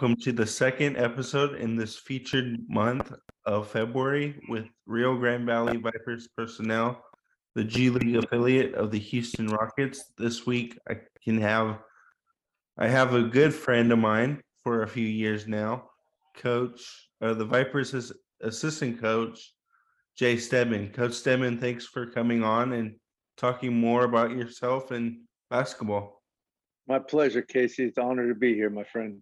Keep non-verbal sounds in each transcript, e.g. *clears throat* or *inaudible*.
Welcome to the second episode in this featured month of February with Rio Grande Valley Vipers personnel, the G League affiliate of the Houston Rockets. This week I can have I have a good friend of mine for a few years now, coach uh, the Vipers' assistant coach, Jai Steadman. Coach Steadman, thanks for coming on and talking more about yourself and basketball. My pleasure, Casey. It's an honor to be here, my friend.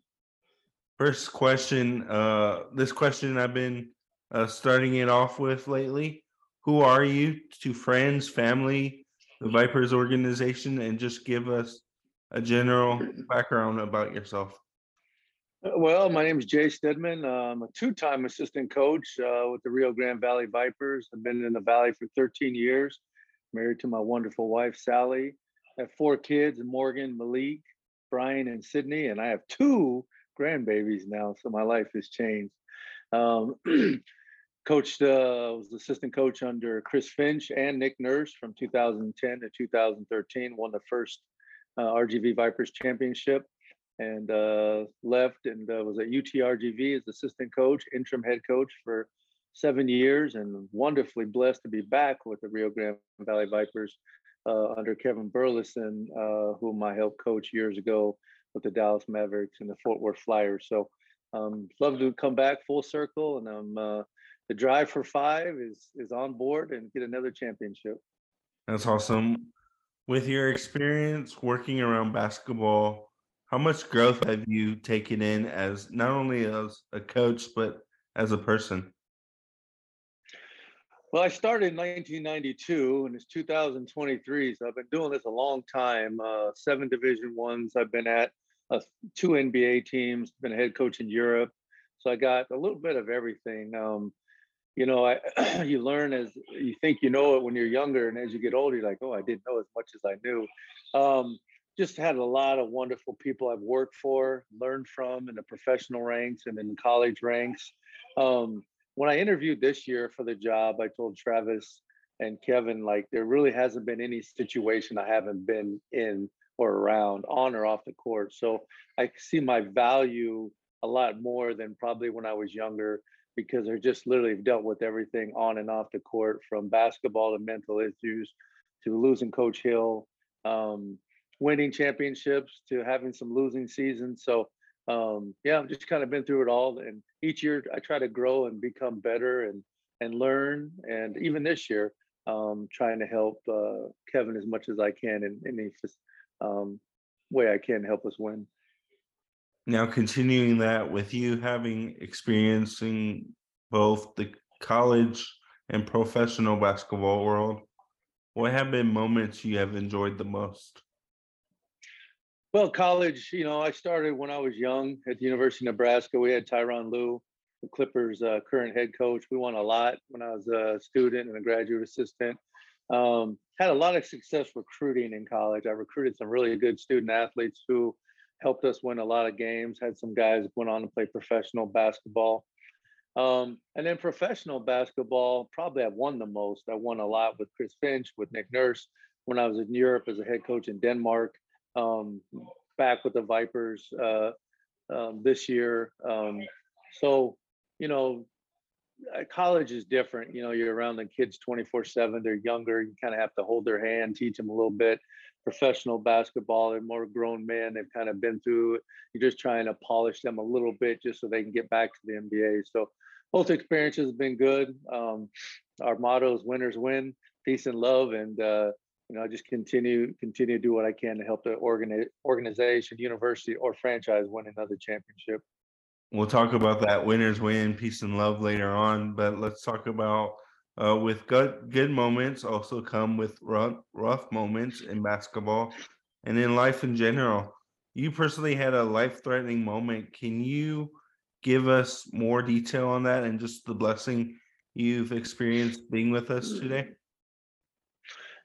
First question. Uh, this question I've been uh, starting it off with lately. Who are you to friends, family, the Vipers organization, and just give us a general background about yourself. Uh, well, my name is Jai Steadman. I'm a two-time assistant coach uh, with the Rio Grande Valley Vipers. I've been in the Valley for 13 years, married to my wonderful wife, Sally. I have four kids, Morgan, Malik, Brian, and Sydney, and I have two grandbabies now, so my life has changed. Um, *clears throat* coached, uh, was assistant coach under Chris Finch and Nick Nurse from 2010 to 2013, won the first uh, RGV Vipers championship and uh, left and uh, was at UTRGV as assistant coach, interim head coach for seven years, and wonderfully blessed to be back with the Rio Grande Valley Vipers uh, under Kevin Burleson, uh, whom I helped coach years ago with the Dallas Mavericks and the Fort Worth Flyers. So, um, love to come back full circle, and um, uh, the drive for five is is on board and get another championship. That's awesome. With your experience working around basketball how much growth have you taken in as not only as a coach but as a person? Well, I started in 1992 and it's 2023, so I've been doing this a long time. Uh, seven Division Ones I've been at, uh, two NBA teams, been a head coach in Europe, so I got a little bit of everything. Um, you know, I *clears throat* you learn as you think you know it when you're younger, and as you get older, you're like, oh, I didn't know as much as I knew. Um, just had a lot of wonderful people I've worked for, learned from in the professional ranks and in college ranks. Um, when I interviewed this year for the job, I told Travis and Kevin, like, there really hasn't been any situation I haven't been in or around, on or off the court. So I see my value a lot more than probably when I was younger because I just literally dealt with everything on and off the court from basketball to mental issues to losing Coach Hill. Um, winning championships to having some losing seasons. So um, yeah, I've just kind of been through it all. And each year I try to grow and become better and and learn. And even this year, um, trying to help uh, Kevin as much as I can in any um, way I can help us win. Now, continuing that with you having experiencing both the college and professional basketball world, what have been moments you have enjoyed the most? Well, college, you know, I started when I was young at the University of Nebraska. We had Tyronn Lue, the Clippers' uh, current head coach. We won a lot when I was a student and a graduate assistant. Um, had a lot of success recruiting in college. I recruited some really good student athletes who helped us win a lot of games. Had some guys went on to play professional basketball. Um, and then professional basketball, probably I've won the most. I won a lot with Chris Finch, with Nick Nurse when I was in Europe as a head coach in Denmark um, back with the Vipers uh, um, this year. Um, so, you know, college is different. You know, you're around the kids 24 7. They're younger. You kind of have to hold their hand, teach them a little bit. Professional basketball, they're more grown men. They've kind of been through it. You're just trying to polish them a little bit just so they can get back to the NBA. So, both experiences have been good. Um, our motto is winners win, peace and love. And, uh, you know, I just continue continue to do what I can to help the organi- organization, university, or franchise win another championship. We'll talk about that winners win, peace and love later on, but let's talk about uh, with good good moments also come with rough rough moments in basketball and in life in general. You personally had a life threatening moment. Can you give us more detail on that and just the blessing you've experienced being with us today?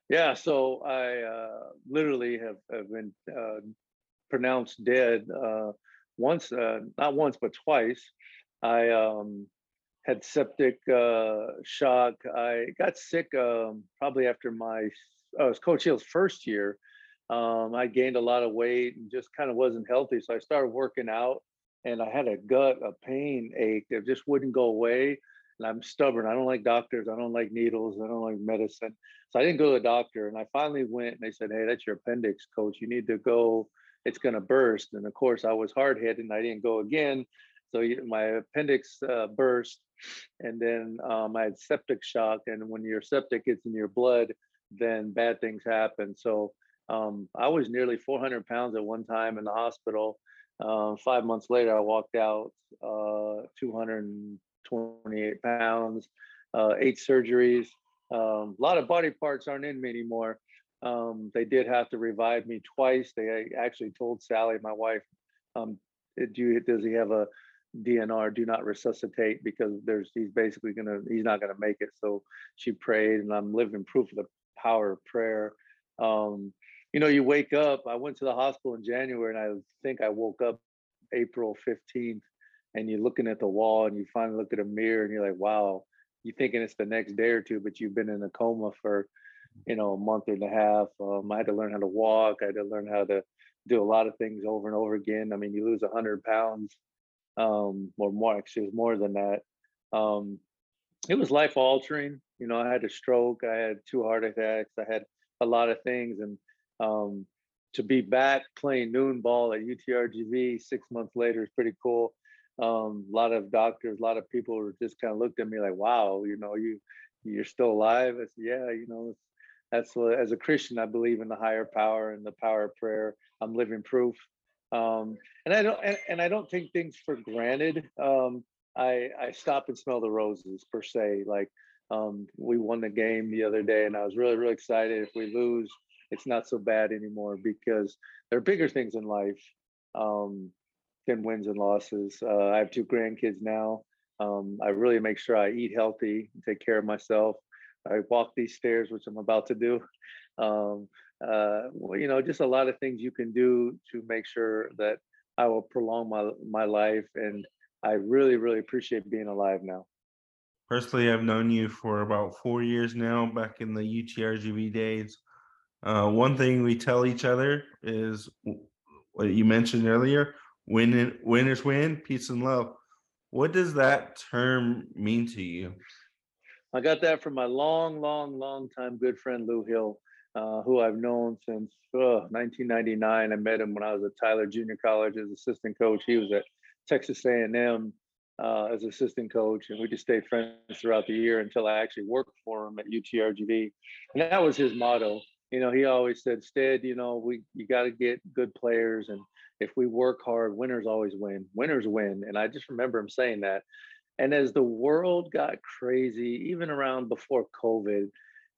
Yeah, so I uh, literally have, have been uh, pronounced dead uh, once, uh, not once, but twice. I um, had septic uh, shock. I got sick um, probably after my, uh, was Coach Hill's first year. Um, I gained a lot of weight and just kind of wasn't healthy. So I started working out and I had a gut, a pain ache that just wouldn't go away. And I'm stubborn. I don't like doctors. I don't like needles. I don't like medicine. So I didn't go to the doctor. And I finally went and they said, Hey, that's your appendix, coach. You need to go. It's going to burst. And of course, I was hard headed and I didn't go again. So my appendix uh, burst. And then um, I had septic shock. And when your septic gets in your blood, then bad things happen. So um, I was nearly 400 pounds at one time in the hospital. Uh, five months later, I walked out uh, 228 pounds, uh, eight surgeries. Um, a lot of body parts aren't in me anymore. Um, they did have to revive me twice. They actually told Sally, my wife, um, do does he have a DNR? Do not resuscitate because there's he's basically gonna he's not gonna make it. So she prayed, and I'm living proof of the power of prayer. Um, you know, you wake up. I went to the hospital in January, and I think I woke up April 15th, and you're looking at the wall, and you finally look at a mirror, and you're like, wow. You're thinking it's the next day or two, but you've been in a coma for, you know, a month and a half. Um, I had to learn how to walk. I had to learn how to do a lot of things over and over again. I mean, you lose 100 pounds, um, or more. Actually, it was more than that. Um, it was life altering. You know, I had a stroke. I had two heart attacks. I had a lot of things, and um, to be back playing noon ball at UTRGV six months later is pretty cool. Um, a lot of doctors, a lot of people just kind of looked at me like, "Wow, you know, you you're still alive." I said, "Yeah, you know, that's as a Christian, I believe in the higher power and the power of prayer. I'm living proof, um, and I don't and, and, I don't take things for granted. Um, I I stop and smell the roses per se. Like um, we won the game the other day, and I was really really excited. If we lose, it's not so bad anymore because there are bigger things in life um, than wins and losses. Uh, I have two grandkids now. Um, I really make sure I eat healthy, and take care of myself. I walk these stairs, which I'm about to do. Um, uh, well, you know, just a lot of things you can do to make sure that I will prolong my my life, and I really, really appreciate being alive now. Personally, I've known you for about four years now, back in the UTRGV days. Uh, one thing we tell each other is what you mentioned earlier: win, winners win, peace and love. What does that term mean to you? I got that from my long, long, long time good friend Lew Hill, uh, who I've known since 1999. I met him when I was at Tyler Junior College as assistant coach. He was at Texas A&M uh, as assistant coach, and we just stayed friends throughout the year until I actually worked for him at UTRGV. And that was his motto you know, he always said, Stead, you know, we you got to get good players, and if we work hard, winners always win. Winners win, and I just remember him saying that. And as the world got crazy, even around before COVID,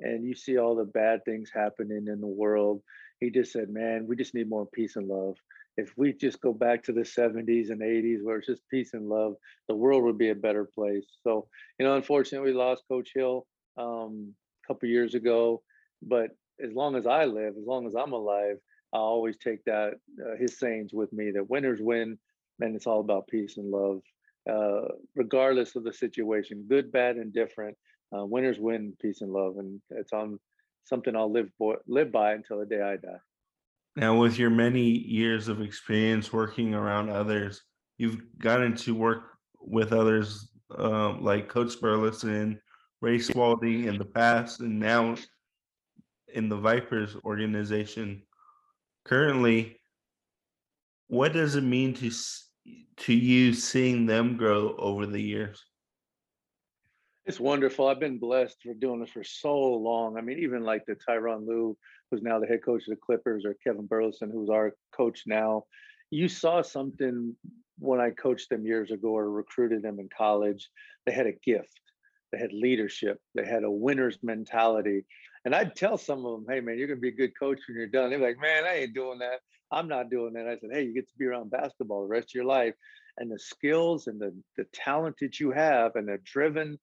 and you see all the bad things happening in the world, he just said, "Man, we just need more peace and love." If we just go back to the 70s and 80s where it's just peace and love, the world would be a better place. So, you know, unfortunately, we lost Coach Hill um, a couple years ago, but as long as I live, as long as I'm alive, I always take that uh, his sayings with me that winners win, and it's all about peace and love, uh, regardless of the situation, good, bad, and different. Uh, winners win, peace and love, and it's on something I'll live for, live by until the day I die. Now, with your many years of experience working around others, you've gotten to work with others um, like Coach Burleson, Ray Spalding in the past, and now in the Vipers organization currently, what does it mean to to you seeing them grow over the years? It's wonderful. I've been blessed for doing this for so long. I mean, even like the Tyronn Lue, who's now the head coach of the Clippers, or Kevin Burleson, who's our coach now. You saw something when I coached them years ago or recruited them in college. They had a gift. They had leadership. They had a winner's mentality. And I'd tell some of them, hey, man, you're going to be a good coach when you're done. They're like, man, I ain't doing that. I'm not doing that. I said, hey, you get to be around basketball the rest of your life. And the skills and the, the talent that you have and the driven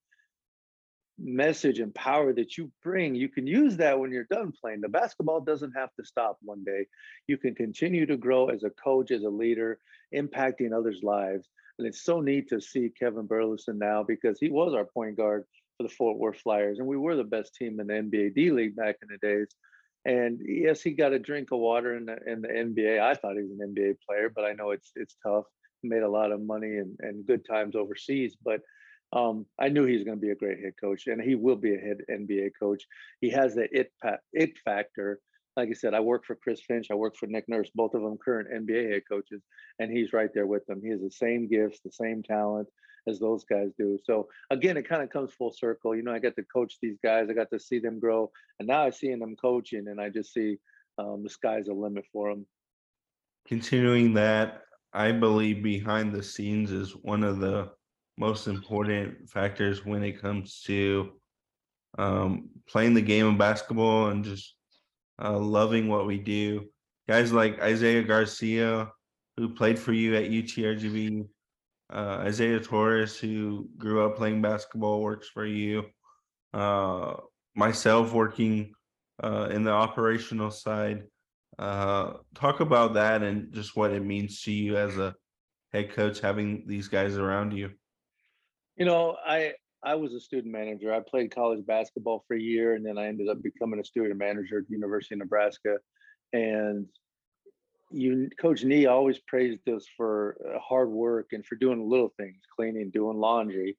message and power that you bring, you can use that when you're done playing. The basketball doesn't have to stop one day. You can continue to grow as a coach, as a leader, impacting others' lives. And it's so neat to see Kevin Burleson now because he was our point guard for the Fort Worth Flyers, and we were the best team in the NBA D League back in the days. And yes, he got a drink of water in the in the NBA. I thought he was an NBA player, but I know it's it's tough. made a lot of money and, and good times overseas, but um, I knew he was going to be a great head coach, and he will be a head NBA coach. He has the it it factor. Like I said, I work for Chris Finch. I work for Nick Nurse, both of them current NBA head coaches, and he's right there with them. He has the same gifts, the same talent as those guys do. So again, it kind of comes full circle. You know, I got to coach these guys. I got to see them grow, and now I see them coaching, and I just see um, the sky's the limit for them. Continuing that, I believe behind the scenes is one of the most important factors when it comes to um, playing the game of basketball and just uh, loving what we do. Guys like Isaiah Garcia, who played for you at UTRGV, uh, Isaiah Torres, who grew up playing basketball, works for you. Uh, myself working uh, in the operational side. Uh, talk about that and just what it means to you as a head coach having these guys around you. You know, I I was a student manager. I played college basketball for a year, and then I ended up becoming a student manager at the University of Nebraska. And you, Coach Nee, always praised us for uh, hard work and for doing little things, cleaning, doing laundry,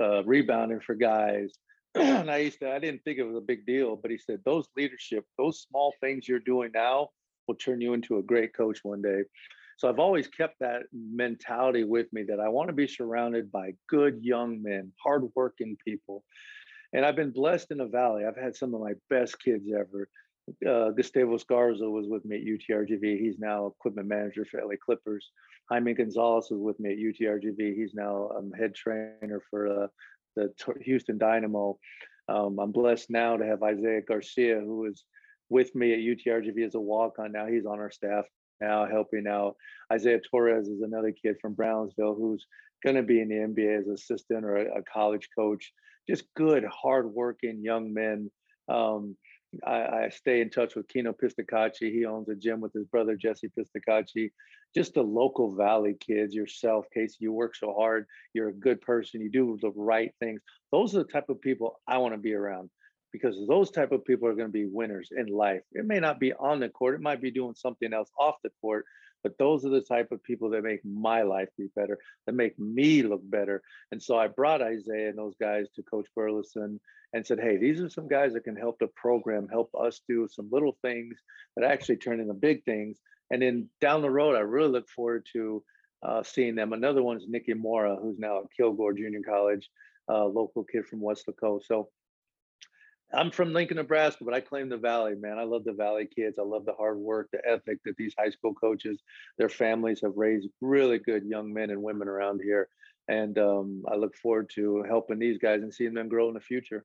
uh, rebounding for guys. *clears throat* and I used to, I didn't think it was a big deal, but he said those leadership, those small things you're doing now will turn you into a great coach one day. So I've always kept that mentality with me that I want to be surrounded by good young men, hardworking people. And I've been blessed in the Valley. I've had some of my best kids ever. Uh, Gustavo Scarza was with me at UTRGV. He's now equipment manager for LA Clippers. Jaime Gonzalez was with me at UTRGV. He's now um, head trainer for uh, the Houston Dynamo. Um, I'm blessed now to have Isaiah Garcia, who is with me at UTRGV as a walk on. Now he's on our staff now helping out. Isaiah Torres is another kid from Brownsville who's going to be in the NBA as an assistant or a, a college coach. Just good, hardworking young men. Um, I, I, stay in touch with Kino Pistacacci. He owns a gym with his brother Jesse Pistacacci. Just the local Valley kids, yourself, Casey. You work so hard. You're a good person. You do the right things. Those are the type of people I want to be around because those type of people are going to be winners in life. It may not be on the court, it might be doing something else off the court, but those are the type of people that make my life be better, that make me look better. And so I brought Isaiah and those guys to Coach Burleson and said, hey, these are some guys that can help the program, help us do some little things that actually turn into big things. And then down the road, I really look forward to uh, seeing them. Another one is Nikki Mora, who's now at Kilgore Junior College, uh, local kid from Weslaco. So I'm from Lincoln, Nebraska, but I claim the Valley, man. I love the Valley kids. I love the hard work, the ethic that these high school coaches, their families have raised really good young men and women around here. And um, I look forward to helping these guys and seeing them grow in the future.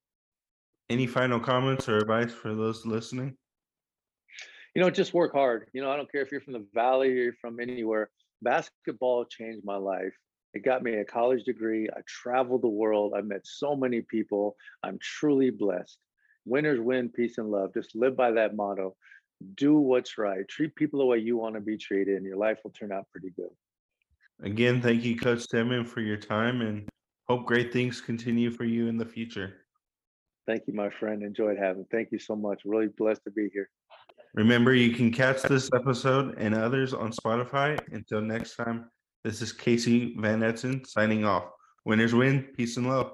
Any final comments or advice for those listening? You know, just work hard. You know, I don't care if you're from the Valley or you're from anywhere. Basketball changed my life. It got me a college degree. I traveled the world. I met so many people. I'm truly blessed winners win, peace and love. Just live by that motto. Do what's right. Treat people the way you want to be treated, and your life will turn out pretty good. Again, thank you, Coach Steadman, for your time and hope great things continue for you in the future. Thank you, my friend. Enjoyed having. Thank you so much. Really blessed to be here. Remember, you can catch this episode and others on Spotify. Until next time, this is Casey Van Etzen signing off. Winners win, peace and love.